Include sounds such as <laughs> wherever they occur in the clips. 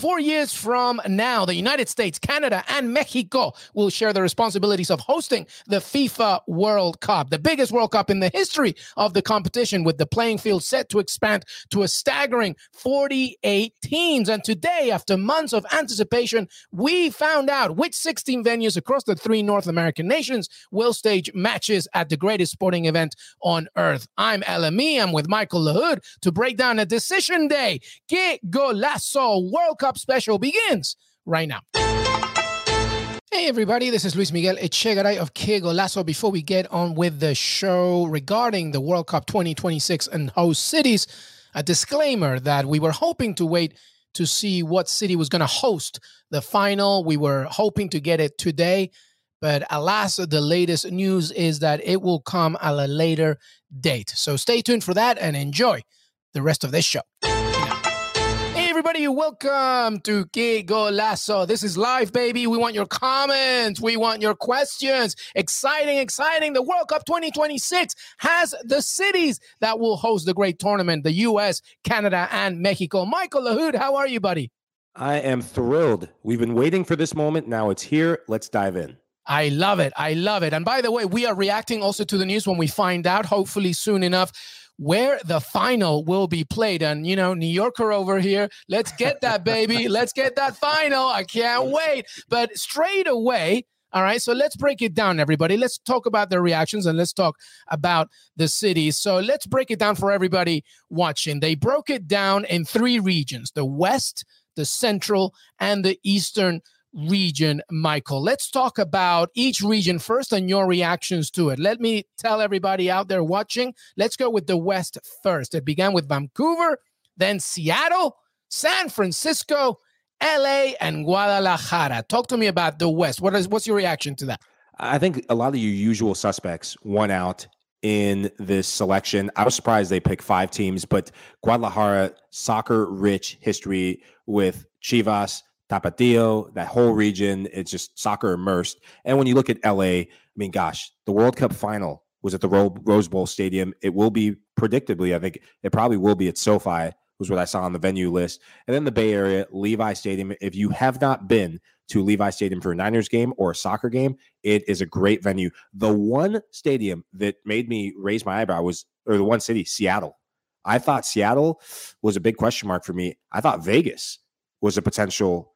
Four years from now, the United States, Canada, and Mexico will share the responsibilities of hosting the FIFA World Cup, the biggest World Cup in the history of the competition, with the playing field set to expand to a staggering 48 teams. And today, after months of anticipation, we found out which 16 venues across the three North American nations will stage matches at the greatest sporting event on earth. I'm LME. I'm with Michael Lahoud to break down a decision day. Que Golazo World Cup special begins right now. Hey everybody, this is Luis Miguel Echegaray of Que Golazo. Before we get on with the show regarding the World Cup 2026 and host cities, a disclaimer that we were hoping to wait to see what city was going to host the final. We were hoping to get it today, but alas, the latest news is that it will come at a later date. So stay tuned for that and enjoy the rest of this show everybody. Welcome to Que Golazo. This is live, baby. We want your comments. We want your questions. Exciting, exciting. The World Cup 2026 has the cities that will host the great tournament the U.S., Canada, and Mexico. Michael Lahoud, how are you, buddy? I am thrilled. We've been waiting for this moment. Now it's here. Let's dive in. I love it. I love it. And by the way, we are reacting also to the news when we find out, hopefully soon enough where the final will be played. And, you know, New Yorker over here, let's get that, <laughs> baby. let's get that final. I can't wait. But straight away, all right, so let's break it down, everybody. Let's talk about the reactions and let's talk about the cities. So let's break it down for everybody watching. They broke it down in three regions the West, the Central, and the Eastern region, Michael. Let's talk about each region first and your reactions to it. Let me tell everybody out there watching. Let's go with the West first. It began with Vancouver, then Seattle, San Francisco, LA, and Guadalajara. Talk to me about the West. What is what's your reaction to that? I think a lot of your usual suspects won out in this selection. I was surprised they picked five teams, but Guadalajara, soccer rich history with Chivas, Tapatio, that whole region, it's just soccer immersed. And when you look at LA, I mean, gosh, the World Cup final was at the Rose Bowl Stadium. It will be predictably, I think it probably will be at SoFi, was what I saw on the venue list. And then the Bay Area, Levi Stadium. If you have not been to Levi Stadium for a Niners game or a soccer game, it is a great venue. The one stadium that made me raise my eyebrow was, or the one city, Seattle. I thought Seattle was a big question mark for me. I thought Vegas was a potential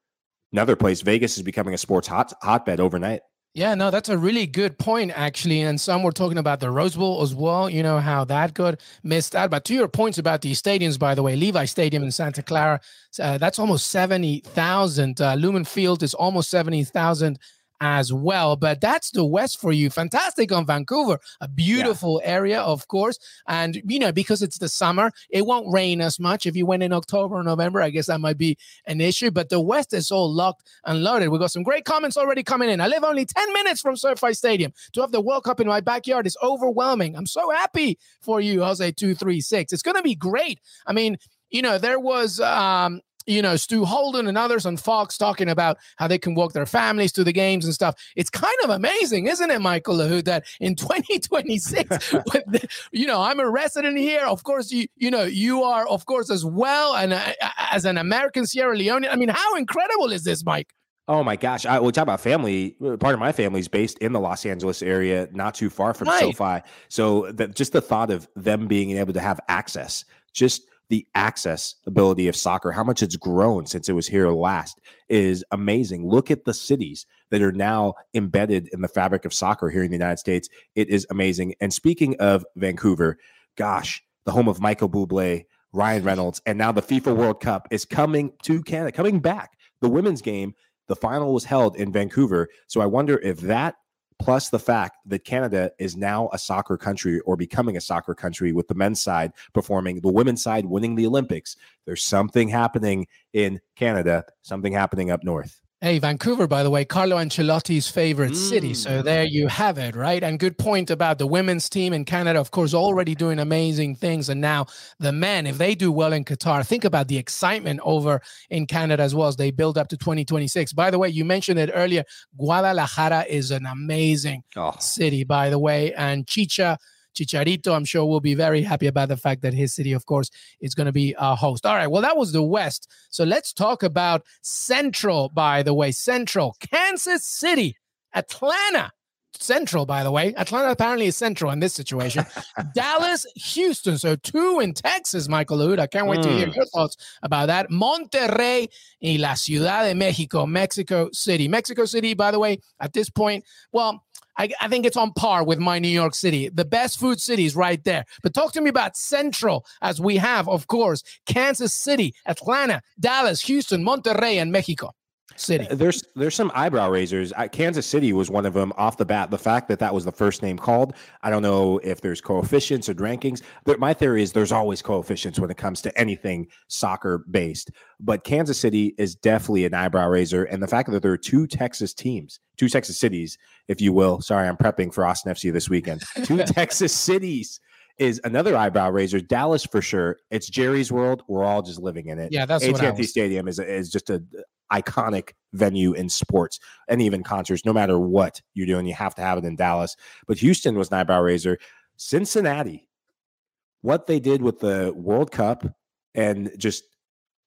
another place. Vegas is becoming a sports hot hotbed overnight. Yeah, no, that's a really good point, actually. And some were talking about the Rose Bowl as well, you know, how that got missed out. But to your points about these stadiums, by the way, Levi Stadium in Santa Clara, uh, that's almost 70,000. Uh, Lumen Field is almost 70,000 as well. But that's the West for you. Fantastic on Vancouver, a beautiful yeah. area, of course. And, you know, because it's the summer, it won't rain as much. If you went in October or November, I guess that might be an issue. But the West is all locked and loaded. We got some great comments already coming in. I live only 10 minutes from SoFi Stadium. To have the World Cup in my backyard is overwhelming. I'm so happy for you, Jose 236. It's going to be great. I mean, you know, there was um, you know, Stu Holden and others on Fox talking about how they can walk their families to the games and stuff. It's kind of amazing, isn't it, Michael Lahoud, that in <laughs> 2026, <laughs> you know, I'm a resident here. Of course, you you know, you are, of course, as well, and uh, as an American Sierra Leone. I mean, how incredible is this, Mike? Oh my gosh! I, we talk about family. Part of my family is based in the Los Angeles area, not too far from right. SoFi. So that just the thought of them being able to have access, just the access ability of soccer, how much it's grown since it was here last is amazing. Look at the cities that are now embedded in the fabric of soccer here in the United States. It is amazing. And speaking of Vancouver, gosh, the home of Michael Bublé, Ryan Reynolds, and now the FIFA World Cup is coming to Canada, coming back. The women's game, the final was held in Vancouver. So I wonder if that plus the fact that Canada is now a soccer country or becoming a soccer country with the men's side performing, the women's side winning the Olympics. There's something happening in Canada, something happening up north. Hey, Vancouver, by the way, Carlo Ancelotti's favorite mm. city. So Mm. there you have it, right? And good point about the women's team in Canada, of course, already doing amazing things. And now the men, if they do well in Qatar, think about the excitement over in Canada as well as they build up to 2026. By the way, you mentioned it earlier. Guadalajara is an amazing Oh, city, by the way. And Chicha, Chicharito, I'm sure will be very happy about the fact that his city, of course, is going to be a host. All right. Well, that was the West. So let's talk about Central, by the way. Central, Kansas City, Atlanta. Central, by the way. Atlanta apparently is central in this situation. <laughs> Dallas, Houston. So two in Texas, Michael Lahoud. I can't wait to hear Mm. your thoughts about that. Monterrey y la Ciudad de Mexico, Mexico City. Mexico City, by the way, at this point, well, I, I think it's on par with my New York City. The best food cities right there. But talk to me about Central, as we have, of course, Kansas City, Atlanta, Dallas, Houston, Monterrey, and Mexico City. There's there's some eyebrow raisers. Uh, Kansas City was one of them off the bat. The fact that that was the first name called, I don't know if there's coefficients or rankings. But my theory is there's always coefficients when it comes to anything soccer based. But Kansas City is definitely an eyebrow raiser, and the fact that there are two Texas teams, two Texas cities, if you will. Sorry, I'm prepping for Austin FC this weekend. Two <laughs> Texas cities is another eyebrow raiser. Dallas for sure. It's Jerry's world. We're all just living in it. Yeah, that's AT&T Stadium is is just a iconic venue in sports and even concerts. No matter what you're doing, you have to have it in Dallas. But Houston was an eyebrow raiser. Cincinnati, what they did with the World Cup and just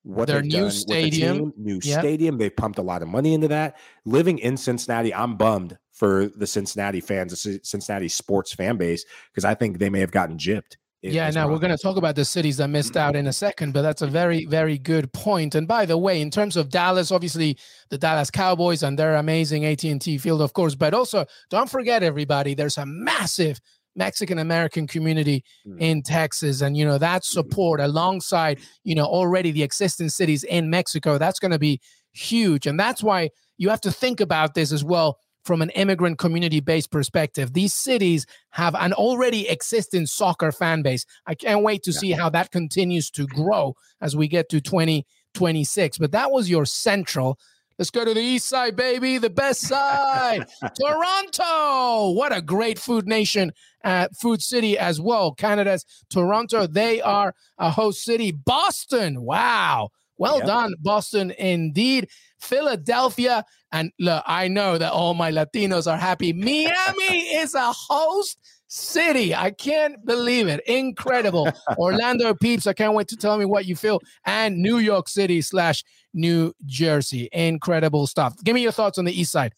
what Their new with the stadium. team, new Yep. stadium. They pumped a lot of money into that. Living in Cincinnati, I'm bummed for the Cincinnati fans, the Ci- Cincinnati sports fan base, because I think they may have gotten gypped. Yeah, now we're going to talk about the cities that missed out in a second, but that's a very, very good point. And by the way, in terms of Dallas, obviously the Dallas Cowboys and their amazing AT&T field, of course, but also don't forget everybody, there's a massive Mexican American community Mm. in Texas, and you know that support alongside you know already the existing cities in Mexico, that's going to be huge, and that's why you have to think about this as well from an immigrant community based perspective. These cities have an already existing soccer fan base. I can't wait to Yeah. see how that continues to grow as we get to 2026. But that was your central. Let's go to the east side, baby, the best side. <laughs> Toronto. What a great food nation, uh, food city as well. Canada's Toronto, they are a host city. Boston. Wow. Well Yep. done, Boston, indeed. Philadelphia. And look, I know that all my Latinos are happy. Miami <laughs> is a host city. I can't believe it. Incredible. Orlando <laughs> peeps, I can't wait to tell me what you feel. And New York City slash New Jersey. Incredible stuff. Give me your thoughts on the east side.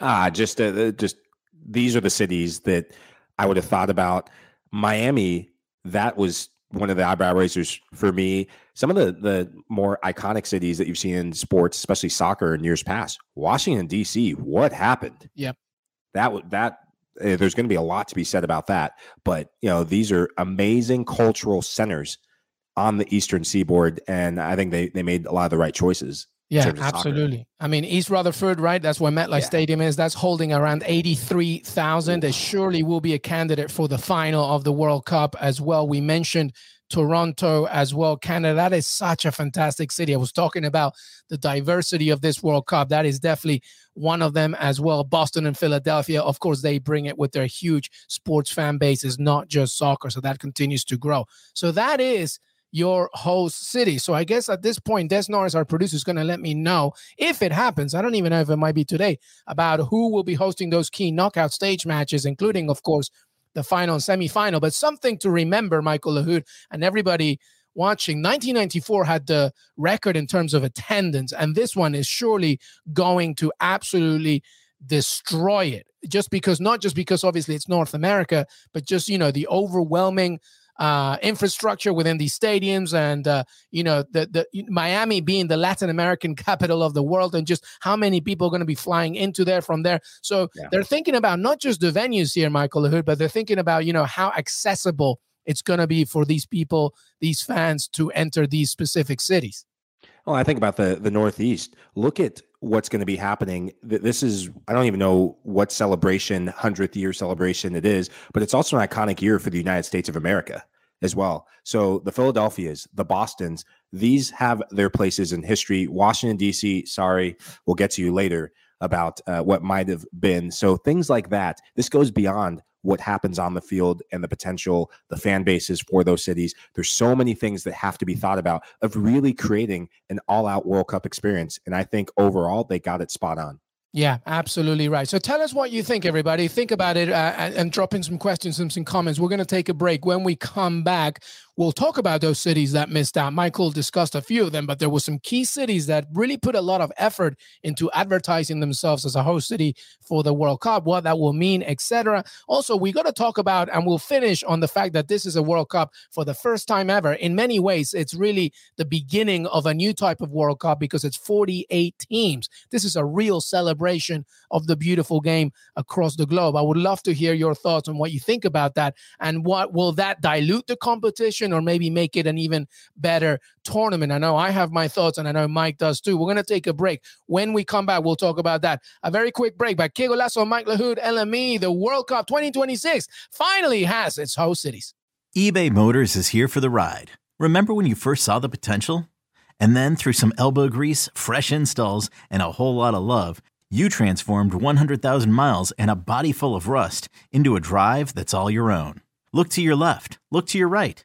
Ah, just uh, just these are the cities that I would have thought about. Miami, that was one of the eyebrow raisers for me. Some of the the more iconic cities that you've seen in sports, especially soccer, in years past. Washington D.C. What happened? Yep. That would that. uh, there's going to be a lot to be said about that, but you know these are amazing cultural centers on the Eastern Seaboard, and I think they they made a lot of the right choices. Yeah, of soccer. absolutely. I mean, East Rutherford, right? That's where MetLife Yeah. Stadium is. That's holding around 83,000. They surely will be a candidate for the final of the World Cup as well. We mentioned Toronto as well. Canada, that is such a fantastic city. I was talking about the diversity of this World Cup. That is definitely one of them as well. Boston and Philadelphia, of course, they bring it with their huge sports fan bases, not just soccer. So that continues to grow. So that is your host city. So I guess at this point, Des Norris, our producer, is going to let me know if it happens. I don't even know if it might be today about who will be hosting those key knockout stage matches, including, of course, the final and semifinal. But something to remember, Michael Lahoud, and everybody watching 1994 had the record in terms of attendance, and this one is surely going to absolutely destroy it. Just because, not just because obviously it's North America, but just, you know, the overwhelming uh, infrastructure within these stadiums and uh, you know the the Miami being the Latin American <laughs> capital of the world and just how many people are going to be flying into there from there. So Yeah. they're thinking about not just the venues here, Michael Lahoud, but they're thinking about you know how accessible it's going to be for these people, these fans to enter these specific cities. Well, I think about the the Northeast. Look at what's going to be happening. This is I don't even know what celebration, hundredth year celebration it is, but it's also an iconic year for the United States of America as well. So the Philadelphias, the Boston's, these have their places in history. Washington D.C. Sorry, we'll get to you later about uh, what might have been. So things like that. This goes beyond what happens on the field and the potential, the fan bases for those cities. There's so many things that have to be thought about of really creating an all-out World Cup experience. And I think overall they got it spot on. Yeah, absolutely right. So tell us what you think, everybody. Think about it uh, and drop in some questions and some comments. We're going to take a break. When we come back, we'll talk about those cities that missed out. Michael discussed a few of them, but there were some key cities that really put a lot of effort into advertising themselves as a host city for the World Cup, what that will mean, etc. Also, we got to talk about, and we'll finish on the fact that this is a World Cup for the first time ever. In many ways, it's really the beginning of a new type of World Cup because it's 48 teams. This is a real celebration of the beautiful game across the globe. I would love to hear your thoughts on what you think about that and what will that dilute the competition or maybe make it an even better tournament. I know I have my thoughts and I know Mike does too. We're going to take a break. When we come back, we'll talk about that. A very quick break by Que Golazo, Mike Lahoud, LME. The World Cup 2026 finally has its host cities. eBay Motors is here for the ride. Remember when you first saw the potential? And then through some elbow grease, fresh installs, and a whole lot of love, you transformed 100,000 miles and a body full of rust into a drive that's all your own. Look to your left, look to your right.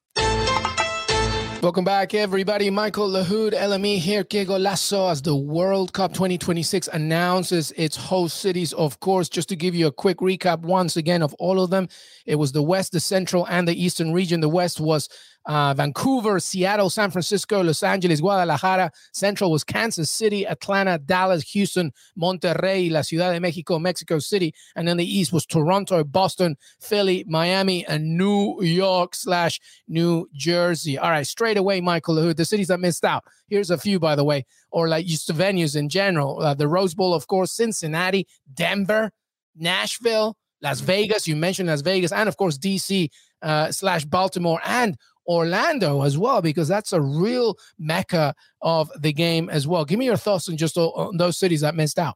Welcome back, everybody. Michael Lahoud, LME here, Que Golazo, as the World Cup 2026 announces its host cities. Of course, just to give you a quick recap once again of all of them, it was the West, the Central, and the Eastern region. The West was uh, Vancouver, Seattle, San Francisco, Los Angeles, Guadalajara. Central was Kansas City, Atlanta, Dallas, Houston, Monterrey, La Ciudad de Mexico, Mexico City. And then the East was Toronto, Boston, Philly, Miami, and New York slash New Jersey. All right, straight away, Michael Lahoud, the cities that missed out. Here's a few, by the way, or like used to venues in general. Uh, the Rose Bowl, of course, Cincinnati, Denver, Nashville, Las Vegas. You mentioned Las Vegas, and of course, DC uh, slash Baltimore and Orlando as well, because that's a real mecca of the game as well. Give me your thoughts on just on those cities that missed out.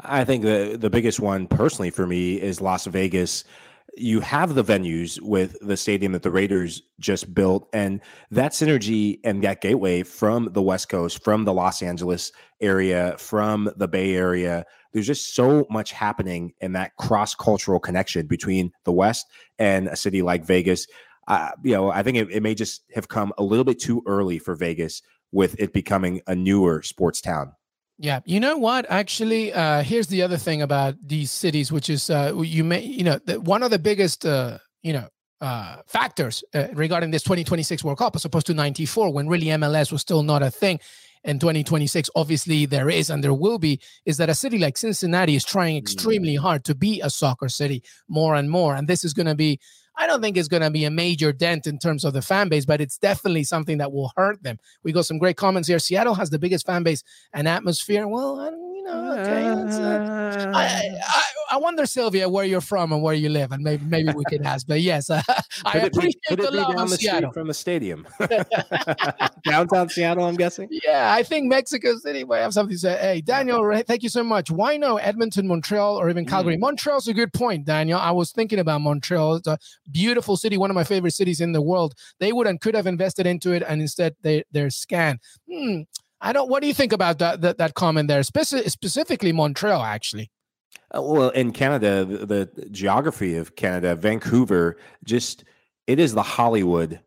I think the the biggest one personally for me is Las Vegas. You have the venues with the stadium that the Raiders just built, and that synergy and that gateway from the West Coast, from the Los Angeles area, from the Bay Area. There's just so much happening in that cross cultural connection between the West and a city like Vegas uh, you know, I think it, it may just have come a little bit too early for Vegas with it becoming a newer sports town. Yeah, you know what? Actually, uh, here's the other thing about these cities, which is uh, you may, you know, the, one of the biggest, uh, you know, uh, factors uh, regarding this 2026 World Cup, as opposed to '94, when really MLS was still not a thing. In 2026, obviously there is and there will be, is that a city like Cincinnati is trying extremely hard to be a soccer city more and more, and this is going to be I don't think it's going to be a major dent in terms of the fan base, but it's definitely something that will hurt them. We got some great comments here. Seattle has the biggest fan base and atmosphere. Well, I, you know, okay. Uh, I, I wonder, Sylvia, where you're from and where you live, and maybe maybe we can ask. But yes, uh, <laughs> I appreciate be, the love down the Seattle from the stadium, <laughs> <laughs> downtown Seattle. I'm guessing. Yeah, I think Mexico City might have something to say. Hey, Daniel, thank you so much. Why no Edmonton, Montreal, or even Calgary? Mm. Montreal's a good point, Daniel. I was thinking about Montreal. It's a beautiful city, one of my favorite cities in the world. They would and could have invested into it, and instead they they're scanned. Hmm. I don't. What do you think about that that, that comment there, Speci- specifically Montreal? Actually, well, in Canada, the, the, geography of Canada, Vancouver, just it is the Hollywood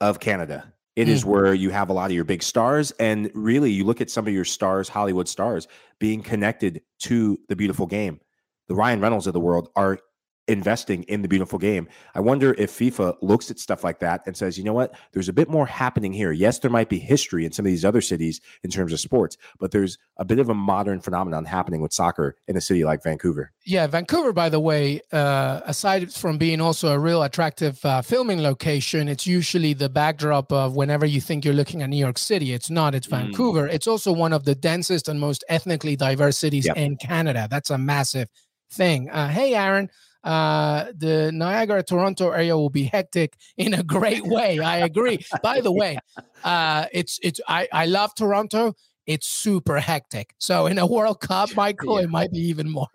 of Canada. It mm. is where you have a lot of your big stars, and really, you look at some of your stars, Hollywood stars, being connected to the beautiful game. The Ryan Reynolds of the world are investing in the beautiful game. I wonder if FIFA looks at stuff like that and says, you know what, there's a bit more happening here. Yes, there might be history in some of these other cities in terms of sports, but there's a bit of a modern phenomenon happening with soccer in a city like Vancouver. Yeah, Vancouver, by the way, uh, aside from being also a real attractive uh, filming location, it's usually the backdrop of whenever you think you're looking at New York City. It's not, it's mm. Vancouver. Mm. It's also one of the densest and most ethnically diverse cities yep. in Canada. That's a massive thing. Uh, hey, Aaron uh, the Niagara Toronto area will be hectic in a great <laughs> way. I agree. By the way, uh, it's it's I I love Toronto. It's super hectic. So in a World Cup, Michael, <laughs> yeah. it might be even more.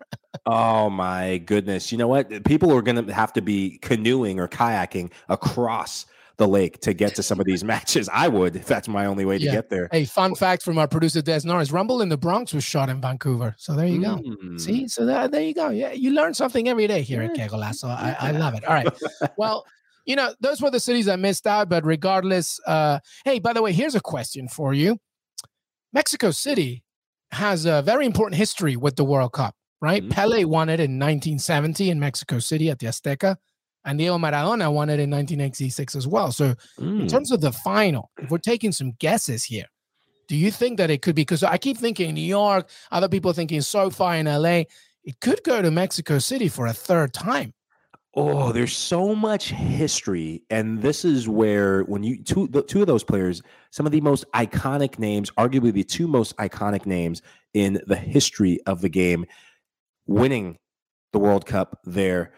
oh my goodness! You know what? People are going to have to be canoeing or kayaking across the lake to get to some of these <laughs> matches. I would if that's my only way yeah. to get there. Hey, fun fact from our producer Des Norris: Rumble in the Bronx was shot in Vancouver. So there you go. Mm. See, so that, there you go. Yeah, you learn something every day here at Kegola. So I, I love it. All right. <laughs> Well. You know, those were the cities I missed out, but regardless, uh, hey, by the way, here's a question for you. Mexico City has a very important history with the World Cup, right? Mm-hmm. Pele won it in 1970 in Mexico City at the Azteca and Diego Maradona won it in 1986 as well. So, mm. in terms of the final, if we're taking some guesses here, do you think that it could be? Because I keep thinking New York, other people thinking SoFi in LA. It could go to Mexico City for a third time. Oh, there's so much history, and this is where when you two the two of those players, some of the most iconic names, arguably the two most iconic names in the history of the game, winning the World Cup there.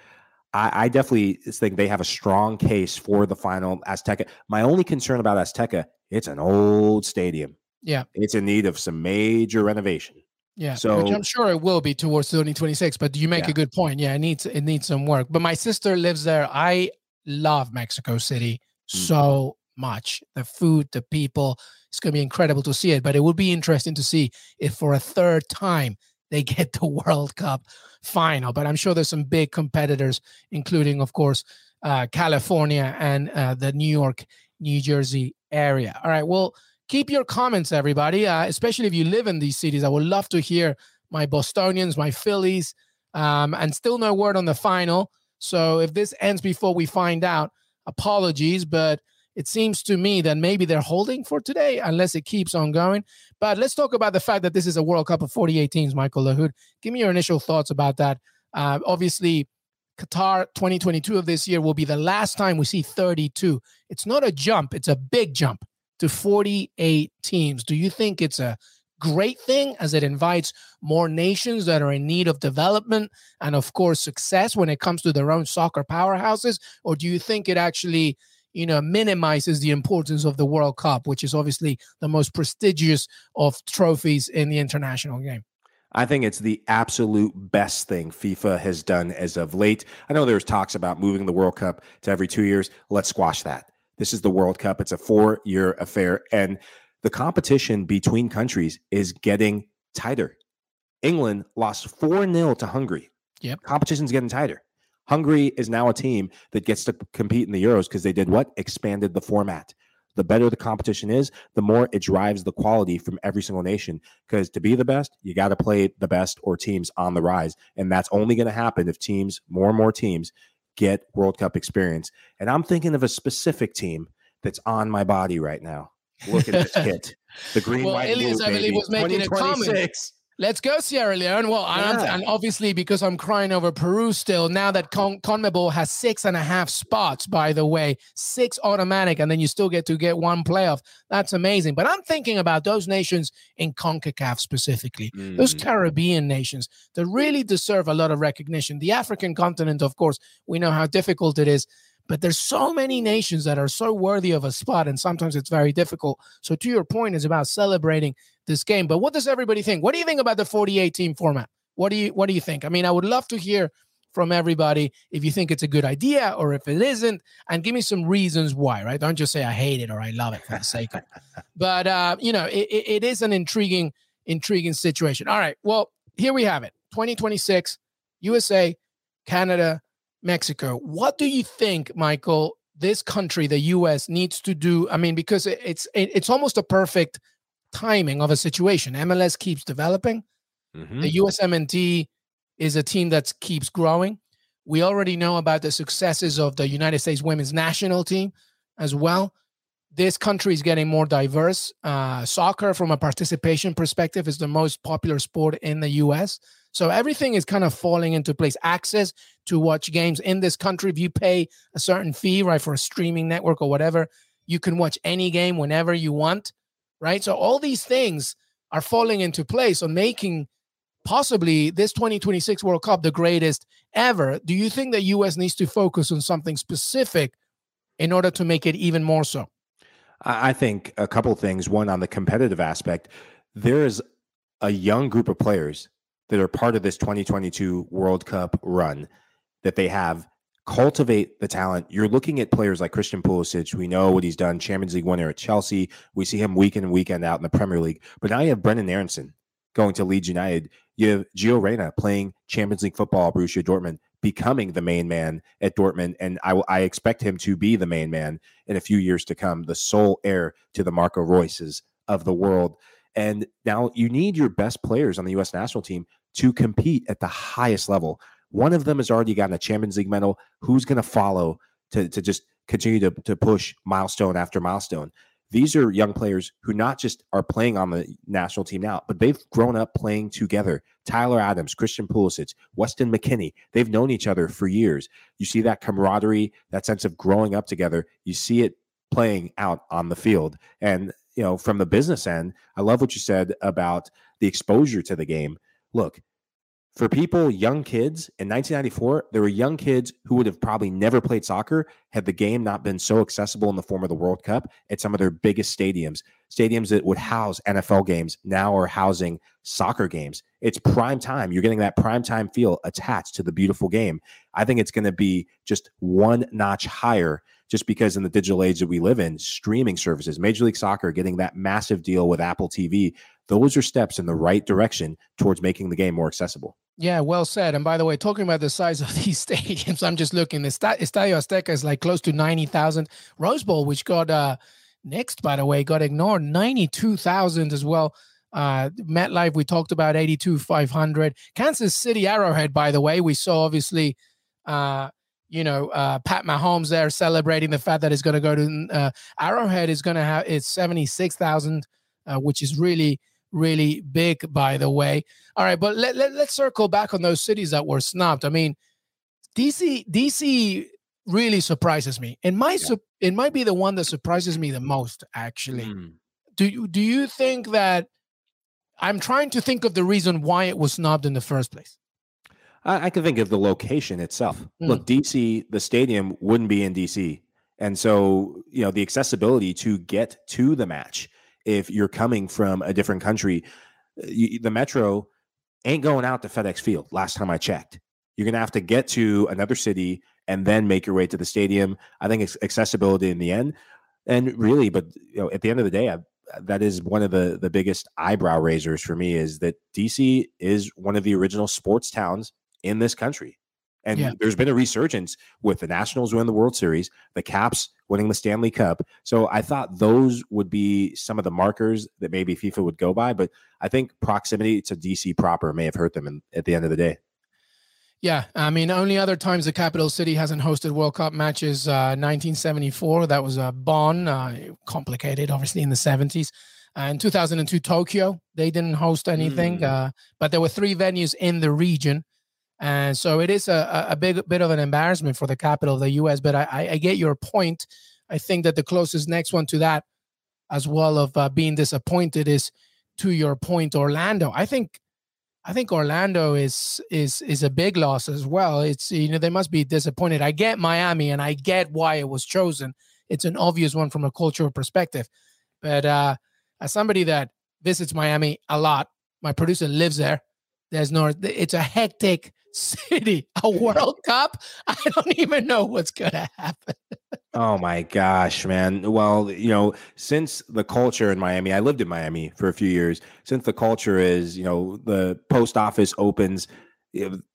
I, I, definitely think they have a strong case for the final Azteca. My only concern about Azteca, it's an old stadium. Yeah. It's in need of some major renovation. Yeah. So which I'm sure it will be towards 2026. But you make yeah. a good point. Yeah, it needs it needs some work. But my sister lives there. I love Mexico City mm. so much. The food, the people. It's gonna be incredible to see it. But it would be interesting to see if for a third time they get the <laughs> World Cup final. But I'm sure there's some big competitors, including, of course, uh, California and uh, the New York, New Jersey area. All right. Well, keep your comments, everybody, uh, especially if you live in these cities. I would love to hear my Bostonians, my Phillies, um, and still no word on the final. So if this ends before we find out, apologies, but it seems to me that maybe they're holding for today unless it keeps on going. But let's talk about the fact that this is a World Cup of 48 teams, Michael Lahoud. Give me your initial thoughts about that. Uh, obviously, Qatar 2022 of this year will be the last time we see 32. It's not a jump, it's a big jump to 48 teams. Do you think it's a great thing as it invites more nations that are in need of development and, of course, success when it comes to their own soccer powerhouses? Or do you think it actually you know, minimizes the importance of the World Cup, which is obviously the most prestigious of trophies in the international game. I think it's the absolute best thing FIFA has done as of late. I know there's talks about moving the World Cup to every two years. Let's squash that. This is the World Cup. It's a four year affair. And the competition between countries is getting tighter. England lost 4 0 to Hungary. Yep. Competition's getting tighter. Hungary is now a team that gets to compete in the Euros because they did what? Expanded the format. The better the competition is, the more it drives the quality from every single nation. Because to be the best, you got to play the best or teams on the rise. And that's only going to happen if teams, more and more teams, get World Cup experience. And I'm thinking of a specific team that's on my body right now. Look at this <laughs> kit. The green, well, white, Elias, blue, I believe, was making a comment Let's go, Sierra Leone. Well, yeah. and obviously because I'm crying over Peru still. Now that Con- CONMEBOL has six and a half spots, by the way, six automatic, and then you still get to get one playoff. That's amazing. But I'm thinking about those nations in CONCACAF specifically, mm. those Caribbean nations that really deserve a lot of recognition. The African continent, of course, we know how difficult it is but there's so many nations that are so worthy of a spot and sometimes it's very difficult. So to your point is about celebrating this game. But what does everybody think? What do you think about the 48 team format? What do you what do you think? I mean i would love to hear from everybody if you think it's a good idea or if it isn't and give me some reasons why right? Don't just say i hate it or i love it for the sake of it. <laughs> But uh you know it, it is an intriguing intriguing situation. All right. Well here we have it. 2026 usa canada Mexico. What do you think, Michael? This country, the U.S., needs to do. I mean, because it's it's almost a perfect timing of a situation. MLS keeps developing. Mm-hmm. The USMNT is a team that keeps growing. We already know about the successes of the United States women's national team as well. This country is getting more diverse. Uh, soccer, from a participation perspective, is the most popular sport in the US. So everything is kind of falling into place. Access to watch games in this country, if you pay a certain fee, right, for a streaming network or whatever, you can watch any game whenever you want, right? So all these things are falling into place on making possibly this 2026 World Cup the greatest ever. Do you think the US needs to focus on something specific in order to make it even more so? I think a couple things. One on the competitive aspect, there is a young group of players that are part of this 2022 World Cup run that they have cultivate the talent. You're looking at players like Christian Pulisic. We know what he's done, Champions League winner at Chelsea. We see him week in and weekend out in the Premier League. But now you have Brendan Aaronson going to Leeds United. You have Gio Reyna playing Champions League football Borussia Dortmund, becoming the main man at Dortmund. And I, I expect him to be the main man in a few years to come, the sole heir to the Marco Reuses of the world. And now you need your best players on the U.S. national team to compete at the highest level. One of them has already gotten a Champions League medal. Who's going to follow to, to just continue to, to push milestone after milestone? These are young players who not just are playing on the national team now, but they've grown up playing together. Tyler Adams, Christian Pulisic, Weston McKennie, they've known each other for years. You see that camaraderie, that sense of growing up together. You see it playing out on the field. And, you know, from the business end, I love what you said about the exposure to the game look, for people, young kids in 1994, there were young kids who would have probably never played soccer had the game not been so accessible in the form of the World Cup at some of their biggest stadiums. Stadiums that would house NFL games now are housing soccer games. It's prime time. You're getting that prime time feel attached to the beautiful game. I think it's going to be just one notch higher just because in the digital age that we live in, streaming services, Major League Soccer getting that massive deal with Apple TV, those are steps in the right direction towards making the game more accessible. Yeah, well said. And by the way, talking about the size of <laughs> these stadiums, I'm just looking. Estadio Azteca is like close to 90,000. Rose Bowl, which got uh, next, by the way, got ignored, 92,000 as well. Uh, MetLife, we talked about 82,500. Kansas City Arrowhead, by the way, we saw obviously, uh, you know, uh, Pat Mahomes there celebrating the fact that it's going to go to uh, Arrowhead is going to have it's 76,000, uh, which is really really big, by the way. All right, but let, let, let's circle back on those cities that were snubbed. I mean, DC DC really surprises me. It might yeah. it might be the one that surprises me the most, actually. Mm. Do you do you think that I'm trying to think of the reason why it was snubbed in the first place? I, I can think of the location itself. Mm. Look, DC, the stadium wouldn't be in DC. And so, you know, the accessibility to get to the match if you're coming from a different country. Uh, you, the metro ain't going out to FedEx Field. Last time I checked, you're going to have to get to another city and then make your way to the stadium. I think it's accessibility in the end, and really, but you know, at the end of the day, I, that is one of the the biggest eyebrow raisers for me is that DC is one of the original sports towns in this country. And yeah. there's been a resurgence with the Nationals winning the World Series, the Caps winning the Stanley Cup. So I thought those would be some of the markers that maybe FIFA would go by. But I think proximity to DC proper may have hurt them in, at the end of the day. Yeah, I mean, only other times the capital city hasn't hosted World Cup matches. Uh, 1974, that was a Bonn, uh, complicated, obviously in the 70s. And 2002, Tokyo, they didn't host anything, mm. uh, but there were three venues in the region. And so it is a, a big bit of an embarrassment for the capital of the US. But I, I get your point. I think that the closest next one to that, as well of uh, being disappointed, is to your point, Orlando. I think I think Orlando is is is a big loss as well. It's you know they must be disappointed. I get Miami and I get why it was chosen. It's an obvious one from a cultural perspective, but uh, as somebody that visits Miami a lot, my producer lives there. There's no. It's a hectic city. A World Cup. I don't even know what's gonna happen. Oh my gosh, man. Well, you know, since the culture in Miami, I lived in Miami for a few years. Since the culture is, you know, the post office opens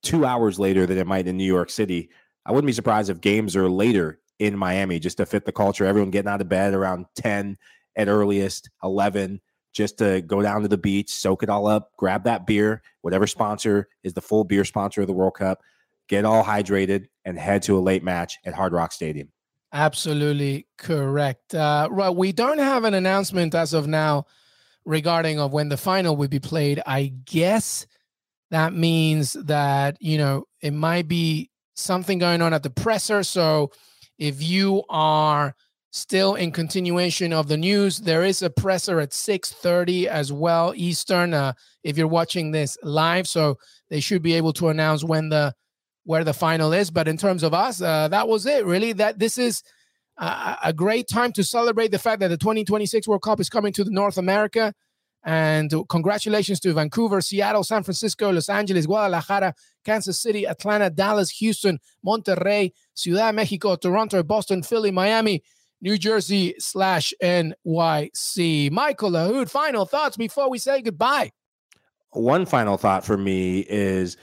two hours later than it might in New York City, I wouldn't be surprised if games are later in Miami just to fit the culture. Everyone getting out of bed around 10 at earliest, 11, just to go down to the beach, soak it all up, grab that beer, whatever sponsor is the full beer sponsor of the World Cup, get all hydrated, and head to a late match at Hard Rock Stadium. Absolutely correct. Uh, right, we don't have an announcement as of now regarding of when the final will be played. I guess that means that you know it might be something going on at the presser. So if you are still in continuation of the news, there is a presser at 6:30 as well Eastern. Uh, if you're watching this live, so they should be able to announce when the where the final is. But in terms of us, uh, that was it. Really, that this is a, a great time to celebrate the fact that the 2026 World Cup is coming to the North America. And congratulations to Vancouver, Seattle, San Francisco, Los Angeles, Guadalajara, Kansas City, Atlanta, Dallas, Houston, Monterrey, Ciudad Mexico, Toronto, Boston, Philly, Miami, New Jersey slash NYC. Michael Lahoud, final thoughts before we say goodbye. One final thought for me is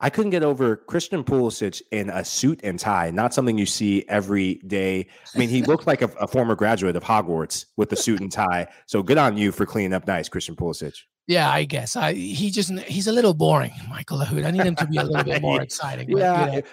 I couldn't get over Christian Pulisic in a suit and tie, not something you see every day. I mean, he looked like a, a, former graduate of Hogwarts with the suit and tie. So good on you for cleaning up nice, Christian Pulisic. Yeah, I guess. I, he just he's a little boring, Michael Lahoud. I need him to be a little bit more <laughs> exciting. yeah. But, you know.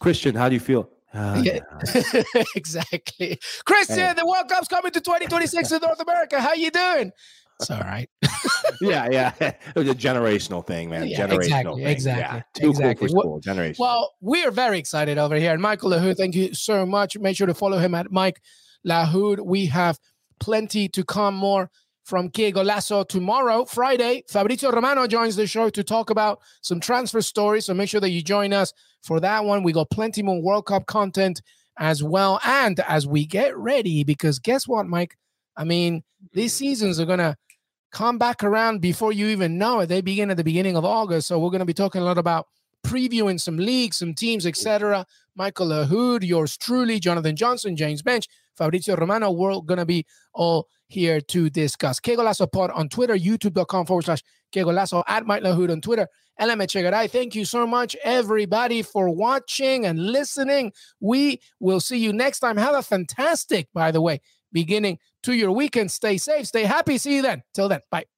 Christian. How do you feel? Oh, yeah. <laughs> exactly. Christian, hey. the World Cup's coming to 2026 in North America. How you doing? It's all right. <laughs> yeah, yeah. <laughs> It was a generational thing, man. Yeah, generational exactly, thing. Exactly. Yeah. Too exactly. cool for school. Generation. Well, we are very excited over here. And Michael Lahoud, thank you so much. Make sure to follow him at Mike Lahoud. We have plenty to come more from Que Golazo tomorrow, Friday. Fabrizio Romano joins the show to talk about some transfer stories. So make sure that you join us for that one. We got plenty more World Cup content as well. And as we get ready, because guess what, Mike? I mean, these seasons are going to come back around before you even know it. They begin at the beginning of August. So we're going to be talking a lot about previewing some leagues, some teams, etc. Michael Lahoud, yours truly, Jonathan Johnson, James Benge, Fabrizio Romano. We're going to be all here to discuss. Que Golazo Pod on Twitter, youtube.com forward slash Que Golazo, at Mike Lahoud on Twitter. LMEchegaray. Thank you so much, everybody, for watching and listening. We will see you next time. Have a fantastic, by the way, beginning to your weekend. Stay safe, stay happy. See you then. Till then, bye.